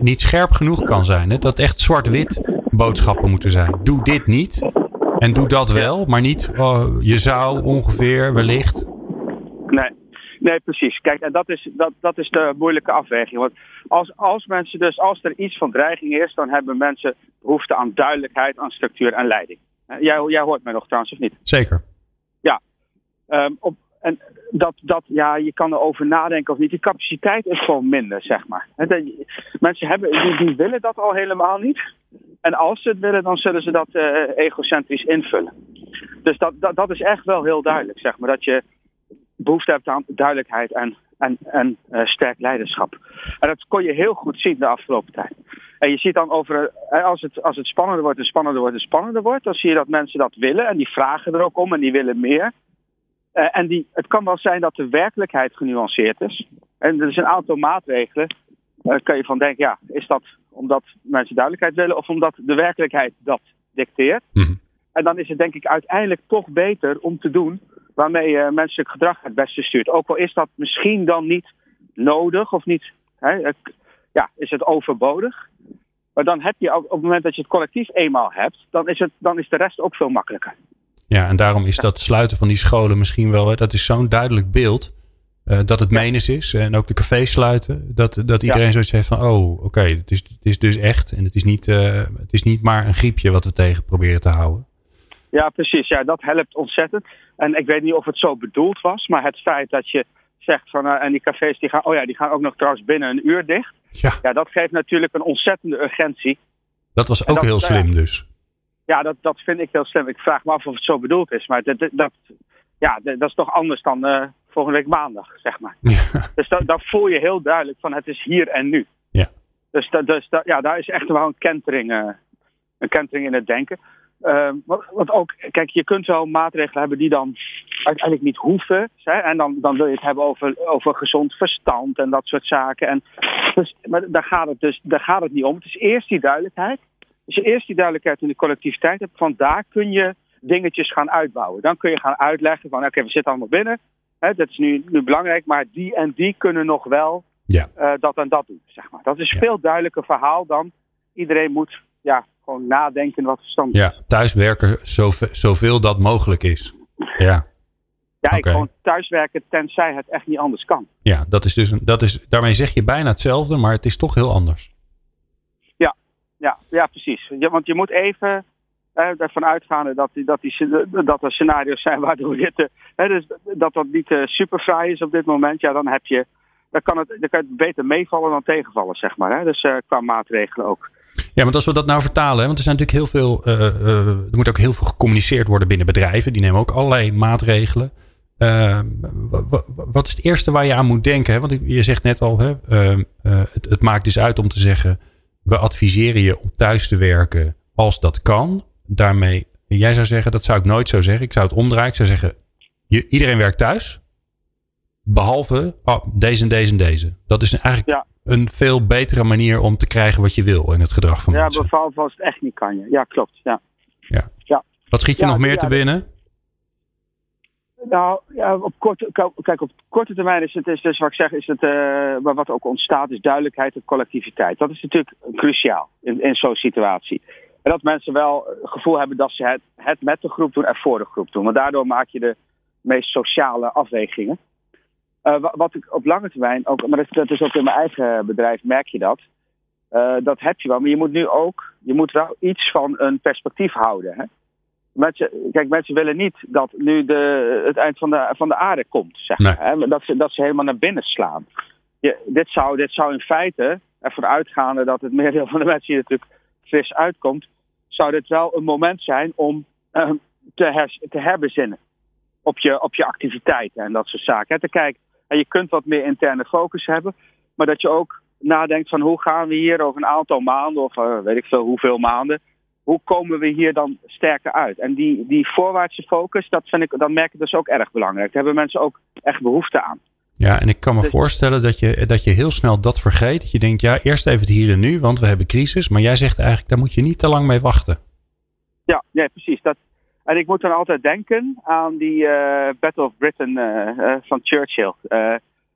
niet scherp genoeg kan zijn. Hè? Dat echt zwart-wit boodschappen moeten zijn. Doe dit niet en doe dat wel, maar niet oh, je zou ongeveer, wellicht. Nee. Nee, precies. Kijk, en dat is, dat, dat is de moeilijke afweging. Want als, als mensen dus, als er iets van dreiging is, dan hebben mensen behoefte aan duidelijkheid, aan structuur en leiding. Jij, jij hoort mij nog trouwens, of niet? Zeker. Ja. Um, op, en dat, dat, ja, je kan erover nadenken of niet. Die capaciteit is gewoon minder, zeg maar. Mensen hebben, die, die willen dat al helemaal niet. En als ze het willen, dan zullen ze dat uh, egocentrisch invullen. Dus dat, dat, dat is echt wel heel duidelijk, zeg maar. Dat je behoefte hebt aan duidelijkheid en, en, en uh, sterk leiderschap. En dat kon je heel goed zien de afgelopen tijd. En je ziet dan over, als het, als het spannender wordt en spannender wordt en spannender wordt, dan zie je dat mensen dat willen en die vragen er ook om en die willen meer. Uh, en die, het kan wel zijn dat de werkelijkheid genuanceerd is. En er is een aantal maatregelen, daar uh, kan je van denken, ja, is dat omdat mensen duidelijkheid willen of omdat de werkelijkheid dat dicteert? Mm-hmm. En dan is het denk ik uiteindelijk toch beter om te doen waarmee je menselijk gedrag het beste stuurt. Ook al is dat misschien dan niet nodig of niet, hè, ja, is het overbodig. Maar dan heb je ook, op het moment dat je het collectief eenmaal hebt, dan is, het, dan is de rest ook veel makkelijker. Ja, en daarom is dat sluiten van die scholen misschien wel, hè, dat is zo'n duidelijk beeld. Uh, dat het menens is en ook de cafés sluiten. Dat, dat iedereen ja. zoiets heeft van, oh, oké, okay, het, is, het is dus echt. En het is, niet, uh, het is niet maar een griepje wat we tegen proberen te houden. Ja, precies. Ja, dat helpt ontzettend. En ik weet niet of het zo bedoeld was, maar het feit dat je zegt van, uh, en die cafés die gaan, oh ja, die gaan ook nog trouwens binnen een uur dicht. Ja, ja dat geeft natuurlijk een ontzettende urgentie. Dat was ook dat, heel slim dus. Ja, dat, dat vind ik heel slim. Ik vraag me af of het zo bedoeld is, maar dat, dat, ja, dat is toch anders dan uh, volgende week maandag, zeg maar. Ja. Dus dat, dat voel je heel duidelijk van, het is hier en nu. Ja. Dus, dat, dus dat, ja, daar is echt wel een kentering, uh, een kentering in het denken. Uh, wat, wat ook, kijk, je kunt wel maatregelen hebben die dan uiteindelijk niet hoeven. Hè? En dan, dan wil je het hebben over, over gezond verstand en dat soort zaken. En dus, maar daar gaat, het dus, daar gaat het niet om. Het is eerst die duidelijkheid. Als je eerst die duidelijkheid in de collectiviteit hebt, van daar kun je dingetjes gaan uitbouwen. Dan kun je gaan uitleggen van, oké, okay, we zitten allemaal binnen. Hè, dat is nu, nu belangrijk, maar die en die kunnen nog wel ja. uh, dat en dat doen. Zeg maar. Dat is een ja. veel duidelijker verhaal dan iedereen moet ja, gewoon nadenken wat verstand is. Ja, thuiswerken zoveel, zoveel dat mogelijk is. Ja. Ja, ik gewoon thuiswerken tenzij het echt niet anders kan. Ja, dat is dus een, dat is, daarmee zeg je bijna hetzelfde, maar het is toch heel anders. Ja, ja, ja precies. Ja, want je moet even Uh, ervan uitgaande dat, die, dat, die, dat er scenario's zijn waardoor dit, uh, dus dat dat niet uh, super fraai is op dit moment. Ja, dan heb je, dan kan het, dan kan het beter meevallen dan tegenvallen, zeg maar. Hè? Dus qua maatregelen ook. Ja, want als we dat nou vertalen, want er zijn natuurlijk heel veel, er moet ook heel veel gecommuniceerd worden binnen bedrijven. Die nemen ook allerlei maatregelen. wat is het eerste waar je aan moet denken? Hè? Want je zegt net al, hè, het, het maakt dus uit om te zeggen, we adviseren je om thuis te werken als dat kan daarmee, jij zou zeggen, dat zou ik nooit zo zeggen. Ik zou het omdraaien. Ik zou zeggen, iedereen werkt thuis. Behalve oh, deze en deze en deze. Dat is eigenlijk een veel betere manier om te krijgen wat je wil in het gedrag van ja, mensen. Ja, behalve als het echt niet kan je. Ja, klopt. Ja. Ja. ja. Wat schiet je nog meer te binnen? Nou, ja, op korte, kijk, op korte termijn is het is dus wat ik zeg, is het, uh, wat ook ontstaat, is duidelijkheid en collectiviteit. Dat is natuurlijk cruciaal in, in zo'n situatie. En dat mensen wel het gevoel hebben dat ze het, het met de groep doen en voor de groep doen. Want daardoor maak je de meest sociale afwegingen. Uh, wat ik op lange termijn ook, maar dat, is ook in mijn eigen bedrijf, merk je dat. Uh, dat heb je wel, maar je moet nu ook, je moet wel iets van een perspectief houden. Hè? Mensen, kijk, mensen willen niet dat nu de, het eind van de, van de aarde komt, zeg maar, hè? Dat, ze, dat ze helemaal naar binnen slaan. Je, dit, zou, dit zou in feite ervan uitgaande dat het merendeel van de mensen hier natuurlijk fris uitkomt, zou dit wel een moment zijn om uh, te, her, te herbezinnen op je, op je activiteiten en dat soort zaken. En te kijken, en je kunt wat meer interne focus hebben, maar dat je ook nadenkt van hoe gaan we hier over een aantal maanden of uh, weet ik veel hoeveel maanden, hoe komen we hier dan sterker uit? En die, die voorwaartse focus, dat, vind ik, dat merk ik dus ook erg belangrijk. Daar hebben mensen ook echt behoefte aan. Ja, en ik kan me dus- voorstellen dat je, dat je heel snel dat vergeet. Dat je denkt, ja, eerst even het hier en nu, want we hebben crisis. Maar jij zegt eigenlijk, daar moet je niet te lang mee wachten. Ja, nee, precies. Dat, en ik moet dan altijd denken aan die uh, Battle of Britain uh, uh, van Churchill.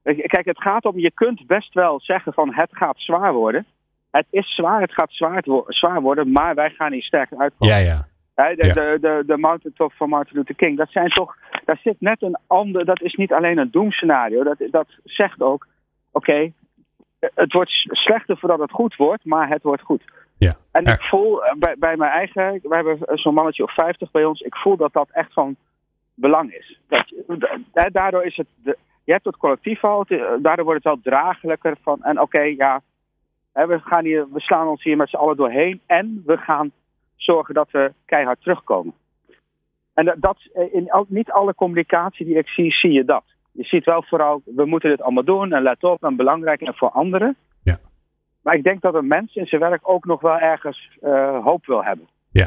kijk, het gaat om, je kunt best wel zeggen van het gaat zwaar worden. Het is zwaar, het gaat zwaar, zwaar worden, maar wij gaan hier sterker uitkomen. Ja, ja. De, ja. de, de, de mountaintop van Martin Luther King, dat zijn toch, daar zit net een ander, dat is niet alleen een doemscenario, dat, dat zegt ook, oké, okay, het wordt slechter voordat het goed wordt, maar het wordt goed. Ja. En ik voel bij, bij mijn eigen, we hebben zo'n mannetje of 50 bij ons, ik voel dat dat echt van belang is. Dat, daardoor is het, de, je hebt het collectief al, daardoor wordt het wel draaglijker van, en oké, okay, ja, we, gaan hier, we slaan ons hier met z'n allen doorheen en we gaan zorgen dat we keihard terugkomen. En dat, in ook niet alle communicatie die ik zie, zie je dat. Je ziet wel vooral, we moeten dit allemaal doen en let op en belangrijk en voor anderen. Maar ik denk dat een mens in zijn werk ook nog wel ergens uh, hoop wil hebben. Ja.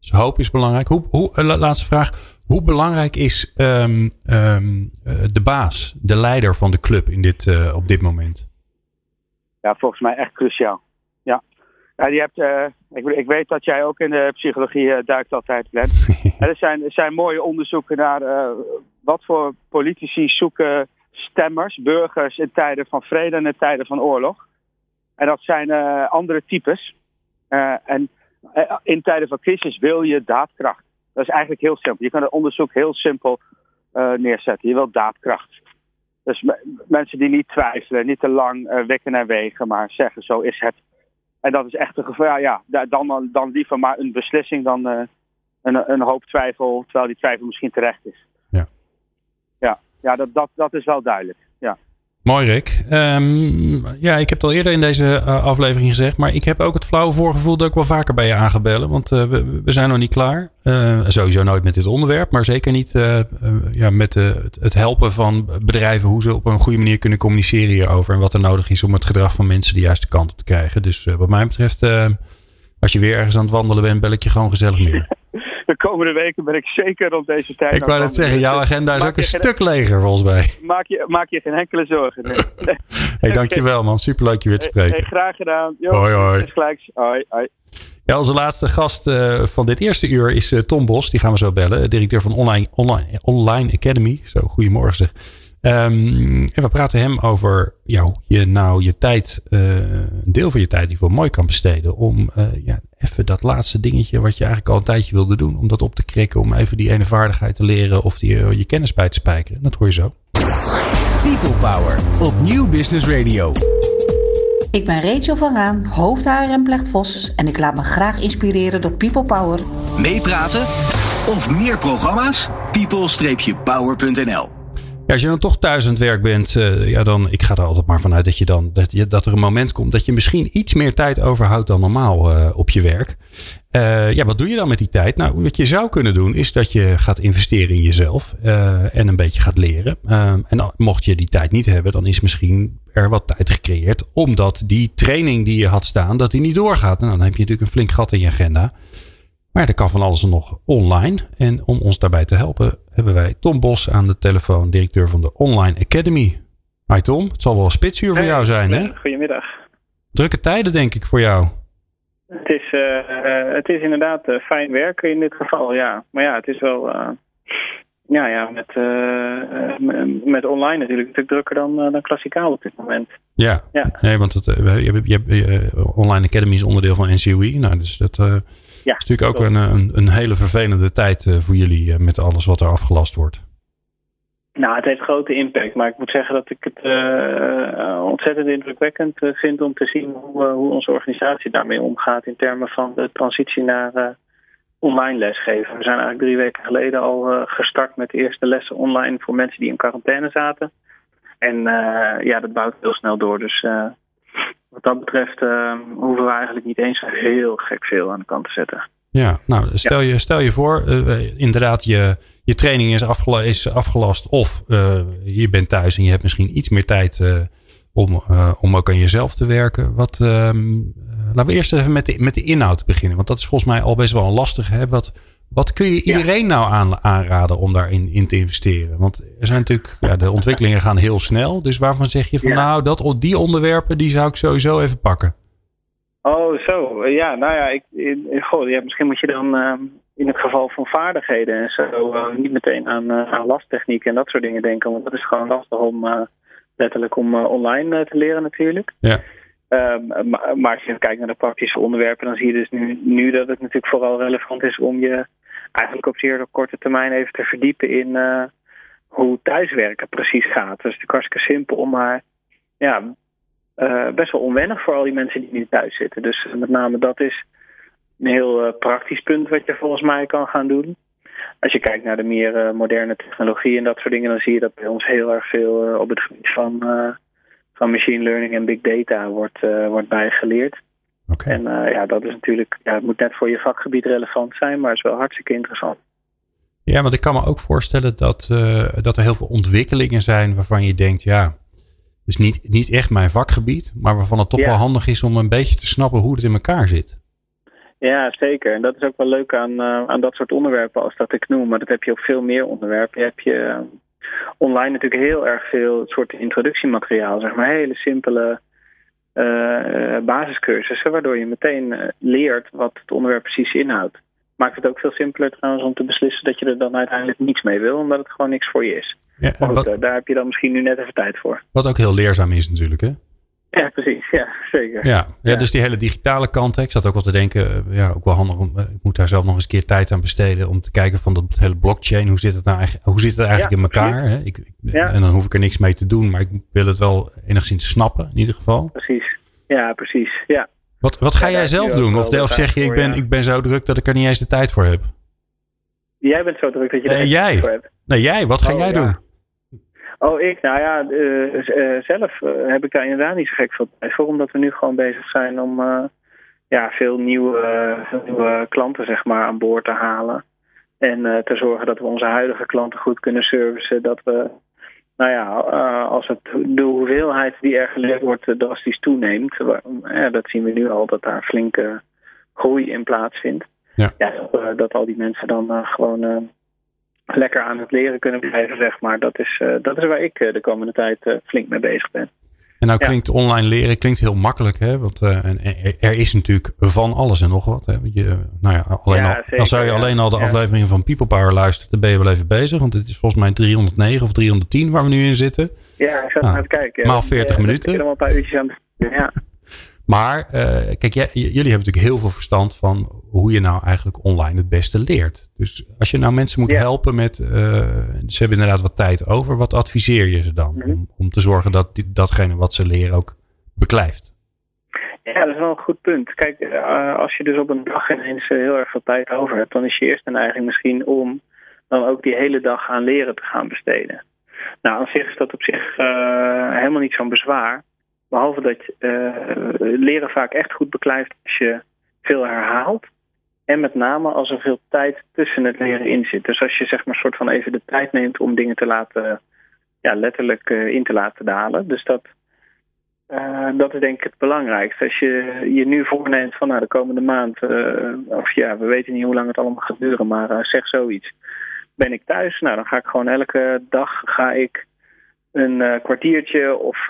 Dus hoop is belangrijk. Hoe, hoe, laatste vraag. Hoe belangrijk is um, um, de baas, de leider van de club in dit, uh, op dit moment? Ja, volgens mij echt cruciaal. Ja. Ja, die hebt, uh, ik, ik, weet dat jij ook in de psychologie duikt altijd, Glenn. er, zijn, er zijn mooie onderzoeken naar wat voor politici zoeken stemmers, burgers in tijden van vrede en in tijden van oorlog. En dat zijn andere types. en in tijden van crisis wil je daadkracht. Dat is eigenlijk heel simpel. Je kan het onderzoek heel simpel neerzetten. Je wilt daadkracht. Dus mensen die niet twijfelen, niet te lang wekken en wegen, maar zeggen zo is het. En dat is echt een gevaar. Ja, dan, dan liever maar een beslissing dan een, een hoop twijfel, terwijl die twijfel misschien terecht is. Ja, ja, ja dat, dat, dat is wel duidelijk. Mooi Rick. Um, ja, ik heb het al eerder in deze uh, aflevering gezegd. Maar ik heb ook het flauwe voorgevoel dat ik wel vaker bij je aangebellen. Want uh, we, zijn nog niet klaar. Uh, sowieso nooit met dit onderwerp. Maar zeker niet ja, met het helpen van bedrijven. Hoe ze op een goede manier kunnen communiceren hierover. En wat er nodig is om het gedrag van mensen de juiste kant op te krijgen. Dus wat mij betreft, als je weer ergens aan het wandelen bent, bel ik je gewoon gezellig meer. De komende weken ben ik zeker rond deze tijd. Ik wou net zeggen, jouw agenda is ook een stuk leger volgens mij. Maak je, maak je geen enkele zorgen. Nee. hey, dankjewel man. Superleuk je weer te spreken. Hey, graag gedaan. Jo, hoi hoi. Gelijks. Hoi hoi. Ja, onze laatste gast uh, van dit eerste uur is uh, Tom Bos. Die gaan we zo bellen. Directeur van Online, Online, Online Academy. Zo, goedemorgen zeg. Um, en we praten hem over ja, hoe je nou je tijd, uh, een deel van je tijd die voor mooi kan besteden. Om uh, ja, even dat laatste dingetje wat je eigenlijk al een tijdje wilde doen. Om dat op te krikken. Om even die ene vaardigheid te leren of die, uh, je kennis bij te spijkeren. Dat hoor je zo. People Power op Nieuw Business Radio. Ik ben Rachel van Raan, hoofd en Vos. En ik laat me graag inspireren door People Power Meepraten of meer programma's? people-power.nl Als je dan toch thuis aan het werk bent, uh, ja, dan, ik ga er altijd maar vanuit dat, je dan, dat, je, dat er een moment komt dat je misschien iets meer tijd overhoudt dan normaal uh, op je werk. Uh, ja, wat doe je dan met die tijd? Nou, wat je zou kunnen doen, is dat je gaat investeren in jezelf en een beetje gaat leren. en mocht je die tijd niet hebben, dan is misschien er wat tijd gecreëerd, omdat die training die je had staan, dat die niet doorgaat. En dan heb je natuurlijk een flink gat in je agenda. Maar er kan van alles nog online. En om ons daarbij te helpen hebben wij Tom Bos aan de telefoon, directeur van de Online Academy. Hi Tom, het zal wel een spitsuur voor jou zijn hè? Goedemiddag. Drukke tijden denk ik voor jou. Het is, uh, het is inderdaad uh, fijn werken in dit geval, ja. Maar ja, het is wel... Uh, ja, ja met, met online natuurlijk natuurlijk drukker dan, dan klassikaal op dit moment. Ja, ja. Nee, want het, je, je, Online Academy is onderdeel van NCOE. Nou, dus dat ja, het is natuurlijk ook een, een, een, hele vervelende tijd eh, voor jullie eh, met alles wat er afgelast wordt. Nou, het heeft grote impact. Maar ik moet zeggen dat ik het uh, ontzettend indrukwekkend vind om te zien hoe, hoe, onze organisatie daarmee omgaat in termen van de transitie naar online lesgeven. We zijn eigenlijk drie weken geleden al gestart met de eerste lessen online voor mensen die in quarantaine zaten. En ja, dat bouwt heel snel door. Dus wat dat betreft uh, hoeven we eigenlijk niet eens heel gek veel aan de kant te zetten. Ja, nou stel, Je, stel je voor, uh, inderdaad, je, je training is, is afgelast of uh, je bent thuis en je hebt misschien iets meer tijd om, om ook aan jezelf te werken. Wat, ehm, laten we eerst even met de, met de inhoud beginnen, want dat is volgens mij al best wel een lastige. Hè? Wat, wat kun je iedereen nou aan, aanraden om daarin in te investeren? Want er zijn natuurlijk, ja, de ontwikkelingen gaan heel snel. Dus waarvan zeg je van nou, dat, die onderwerpen die zou ik sowieso even pakken? Oh, zo. Ja, nou ja, ik, goh, ja, misschien moet je dan uh, in het geval van vaardigheden en zo uh, niet meteen aan, uh, aan lasttechniek en dat soort dingen denken. Want dat is gewoon lastig om letterlijk om online te leren natuurlijk. Ja. Ehm, maar, maar, als je kijkt naar de praktische onderwerpen, dan zie je dus nu, nu dat het natuurlijk vooral relevant is om je eigenlijk op zeer korte termijn even te verdiepen in uh, hoe thuiswerken precies gaat. Dat is natuurlijk hartstikke simpel, maar ja, uh, best wel onwennig voor al die mensen die nu thuis zitten. Dus met name dat is een heel praktisch punt wat je volgens mij kan gaan doen. Als je kijkt naar de meer moderne technologie en dat soort dingen, dan zie je dat bij ons heel erg veel op het gebied van, van machine learning en big data wordt, wordt bijgeleerd. En uh, ja, dat is natuurlijk, ja, het moet net voor je vakgebied relevant zijn, maar is wel hartstikke interessant. Ja, want ik kan me ook voorstellen dat, uh, dat er heel veel ontwikkelingen zijn waarvan je denkt, ja, dus niet, niet echt mijn vakgebied, maar waarvan het toch wel handig is om een beetje te snappen hoe het in elkaar zit. Ja, zeker. En dat is ook wel leuk aan, uh, aan dat soort onderwerpen als dat ik noem. Maar dat heb je op veel meer onderwerpen. Je hebt je online natuurlijk heel erg veel soorten introductiemateriaal. Zeg maar hele simpele basiscursussen, waardoor je meteen uh, leert wat het onderwerp precies inhoudt. Maakt het ook veel simpeler trouwens om te beslissen dat je er dan uiteindelijk niets mee wil, omdat het gewoon niks voor je is. Ja, maar goed, wat, daar heb je dan misschien nu net even tijd voor. Wat ook heel leerzaam is natuurlijk, hè? Ja, precies. Ja, zeker. Ja, ja, dus die hele digitale kant. Ik zat ook wel te denken, ja, ook wel handig. Om, ik moet daar zelf nog eens een keer tijd aan besteden. Om te kijken van dat hele blockchain. Hoe zit het, nou eigenlijk, hoe zit het eigenlijk in elkaar? Hè? Ik, En dan hoef ik er niks mee te doen. Maar ik wil het wel enigszins snappen in ieder geval. Precies. Ja, precies. Ja. Wat, wat ga jij zelf doen? Of, of zeg je, ik ben, ik ben zo druk dat ik er niet eens de tijd voor heb? Jij bent zo druk dat je er nee, jij. voor hebt. Nee, jij. Wat ga oh, jij doen? Oh, ik? Nou ja, uh, zelf uh, heb ik daar inderdaad niet zo gek veel tijd voor. Omdat we nu gewoon bezig zijn om ja, veel nieuwe, veel nieuwe klanten zeg maar, aan boord te halen. En te zorgen dat we onze huidige klanten goed kunnen servicen. Dat we nou ja, als het, de hoeveelheid die er geleerd wordt eh, drastisch toeneemt, dat zien we nu al dat daar flinke groei in plaatsvindt. Ja. ja dat, dat, al die mensen dan gewoon lekker aan het leren kunnen blijven, zeg maar. Dat is, dat is waar ik de komende tijd flink mee bezig ben. En nou klinkt online leren klinkt heel makkelijk, hè? Want er is natuurlijk van alles en nog wat. Hè? Je, nou ja, alleen al, dan zou je alleen al de afleveringen van People Power luisteren, dan ben je wel even bezig. Want het is volgens mij 309 of 310 waar we nu in zitten. Ja, ik zat nou, aan het kijken. Maal 40 minuten. Ik er een paar uurtjes aan ja. Maar uh, kijk, jij, jullie hebben natuurlijk heel veel verstand van hoe je nou eigenlijk online het beste leert. Dus als je nou mensen moet helpen met, uh, ze hebben inderdaad wat tijd over, wat adviseer je ze dan? Mhm. om, om, te zorgen dat die, datgene wat ze leren ook beklijft. Ja, dat is wel een goed punt. Kijk, uh, als je dus op een dag ineens heel erg veel tijd over hebt, dan is je eerste neiging misschien om dan ook die hele dag aan leren te gaan besteden. Nou, aan zich is dat op zich helemaal niet zo'n bezwaar. Behalve dat leren vaak echt goed beklijft als je veel herhaalt. En met name als er veel tijd tussen het leren in zit. Dus als je zeg maar soort van even de tijd neemt om dingen te laten, ja, letterlijk in te laten dalen. Dus dat uh, dat is denk ik het belangrijkste. Als je je nu voorneemt van nou, de komende maand, of ja, we weten niet hoe lang het allemaal gaat duren, maar zeg zoiets. Ben ik thuis? Nou, dan ga ik gewoon elke dag ga ik een kwartiertje of,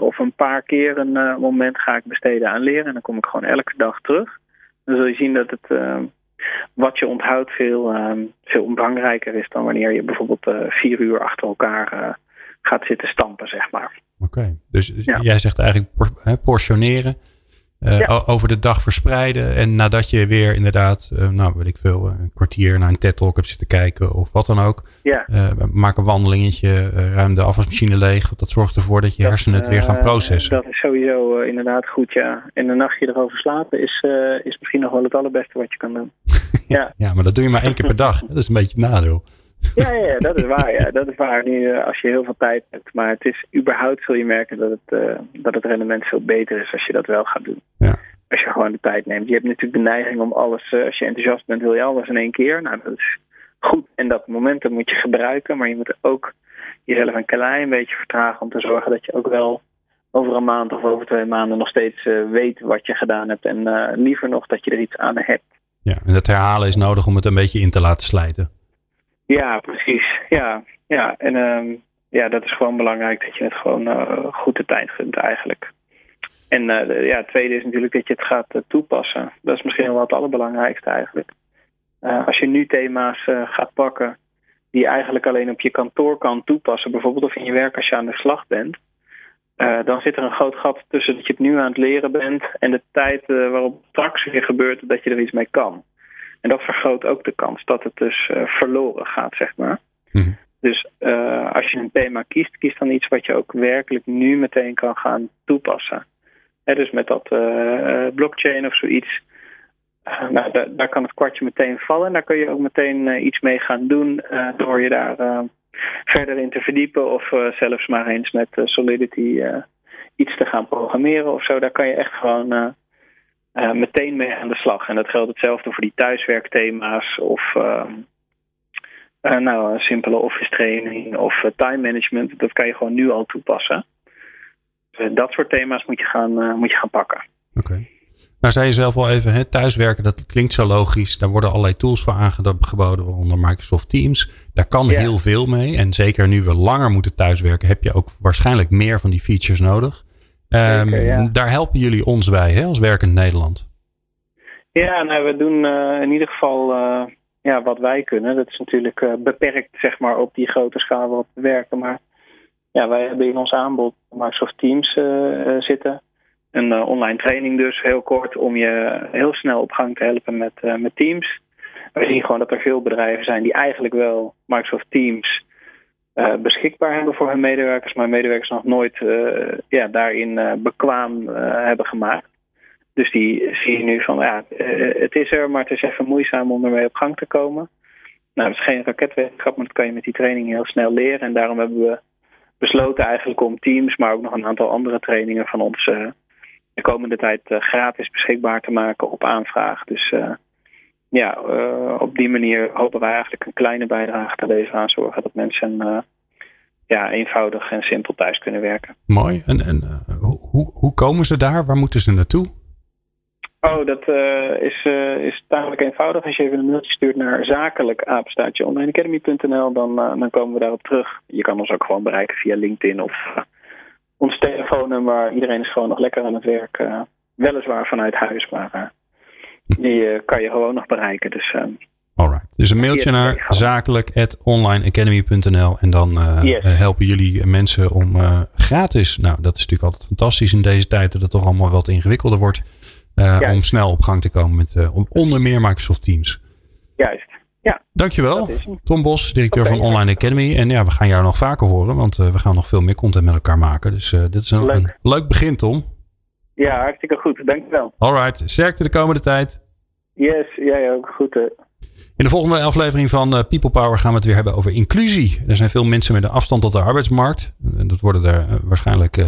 of een paar keer een moment ga ik besteden aan leren. En dan kom ik gewoon elke dag terug. Dan zul je zien dat het wat je onthoudt veel, veel belangrijker is dan wanneer je bijvoorbeeld vier uur achter elkaar gaat zitten stampen, zeg maar. Oké, dus jij zegt eigenlijk portioneren. Uh, over de dag verspreiden. En nadat je weer inderdaad, uh, nou weet ik veel, een kwartier naar een TED Talk hebt zitten kijken of wat dan ook. Ja. Uh, maak een wandelingetje, ruim de afwasmachine leeg. Dat zorgt ervoor dat je hersenen het weer gaan processen. Dat is sowieso inderdaad goed, ja. En een nachtje erover slapen is, is misschien nog wel het allerbeste wat je kan doen. ja. ja, maar dat doe je maar één keer per dag. Dat is een beetje het nadeel. Ja, ja, dat is waar. Ja. Dat is waar nu uh, als je heel veel tijd hebt. Maar het is überhaupt zul je merken dat het, uh, dat het rendement veel beter is als je dat wel gaat doen. Ja. Als je gewoon de tijd neemt. Je hebt natuurlijk de neiging om alles, uh, als je enthousiast bent, wil je alles in één keer. Nou, dat is goed. En dat moment dat moet je gebruiken. Maar je moet ook jezelf een klein beetje vertragen om te zorgen dat je ook wel over een maand of over twee maanden nog steeds weet wat je gedaan hebt. En liever nog dat je er iets aan hebt. Ja, en dat herhalen is nodig om het een beetje in te laten slijten. Ja, precies. Ja, ja. en um, ja, dat is gewoon belangrijk dat je het gewoon uh, goed de tijd vindt eigenlijk. En uh, ja, het tweede is natuurlijk dat je het gaat uh, toepassen. Dat is misschien wel het allerbelangrijkste eigenlijk. als je nu thema's gaat pakken die je eigenlijk alleen op je kantoor kan toepassen, bijvoorbeeld of in je werk als je aan de slag bent, dan zit er een groot gat tussen dat je het nu aan het leren bent en de tijd waarop het straks weer gebeurt dat je er iets mee kan. En dat vergroot ook de kans dat het dus uh, verloren gaat, zeg maar. Mm. Dus uh, als je een thema kiest, kies dan iets wat je ook werkelijk nu meteen kan gaan toepassen. Hè, dus met dat uh, blockchain of zoiets. nou, daar, daar, kan het kwartje meteen vallen. En daar kun je ook meteen iets mee gaan doen door je daar verder in te verdiepen. Of zelfs maar eens met Solidity iets te gaan programmeren of zo. Daar kan je echt gewoon uh, meteen mee aan de slag. En dat geldt hetzelfde voor die thuiswerkthema's of uh, uh, nou, een simpele office training of time management. Dat kan je gewoon nu al toepassen. Dus, dat soort thema's moet je gaan, moet je gaan pakken. Oké. Okay. Nou, zei je zelf al even, hè, thuiswerken, dat klinkt zo logisch. Daar worden allerlei tools voor aangeboden, waaronder Microsoft Teams. Daar kan heel veel mee. En zeker nu we langer moeten thuiswerken, heb je ook waarschijnlijk meer van die features nodig. Um, ja. Daar helpen jullie ons bij hè, als Werkend Nederland. Ja, nou, we doen uh, in ieder geval uh, ja, wat wij kunnen. Dat is natuurlijk uh, beperkt zeg maar, op die grote schaal waarop we werken. Maar ja, wij hebben in ons aanbod Microsoft Teams zitten. Een online training dus, heel kort, om je heel snel op gang te helpen met, met Teams. We zien gewoon dat er veel bedrijven zijn die eigenlijk wel Microsoft Teams uh, beschikbaar hebben voor hun medewerkers, maar medewerkers nog nooit uh, ja, daarin uh, bekwaam hebben gemaakt. Dus die zie je nu van, ja, het is er, maar het is even moeizaam om ermee op gang te komen. Nou, dat is geen raketwetenschap, maar dat kan je met die training heel snel leren. En daarom hebben we besloten eigenlijk om Teams, maar ook nog een aantal andere trainingen van ons de komende tijd gratis beschikbaar te maken op aanvraag. Dus ja, uh, op die manier hopen wij eigenlijk een kleine bijdrage te leveren aan zorgen dat mensen uh, ja, eenvoudig en simpel thuis kunnen werken. Mooi. En, en uh, hoe, hoe komen ze daar? Waar moeten ze naartoe? Oh, dat is, is tamelijk eenvoudig. Als je even een mailtje stuurt naar zakelijk apenstaatje onlineacademy.nl, dan, dan komen we daarop terug. Je kan ons ook gewoon bereiken via LinkedIn of ons telefoonnummer. Iedereen is gewoon nog lekker aan het werk. weliswaar vanuit huis, maar die uh, kan je gewoon nog bereiken. Dus, uh, Alright. Dus een mailtje naar zakelijk.onlineacademy.nl en dan uh, yes. helpen jullie mensen om gratis. Nou, dat is natuurlijk altijd fantastisch in deze tijd dat het toch allemaal wat ingewikkelder wordt. om snel op gang te komen met onder meer Microsoft Teams. Juist. Ja, Dankjewel. Tom Bos, directeur okay, van Online Academy. En ja, we gaan jou nog vaker horen, want we gaan nog veel meer content met elkaar maken. Dus dit is een leuk, een leuk begin, Tom. Ja, hartstikke goed. Dankjewel. Alright, sterkte de komende tijd. Yes, jij ook. Goed. Uh. In de volgende aflevering van uh, People Power gaan we het weer hebben over inclusie. Er zijn veel mensen met een afstand tot de arbeidsmarkt. En dat worden er uh, waarschijnlijk uh,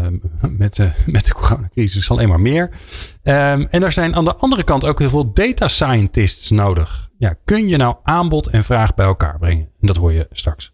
met, met de coronacrisis alleen maar meer. Um, en er zijn aan de andere kant ook heel veel data scientists nodig. Ja, kun je nou aanbod en vraag bij elkaar brengen? En dat hoor je straks.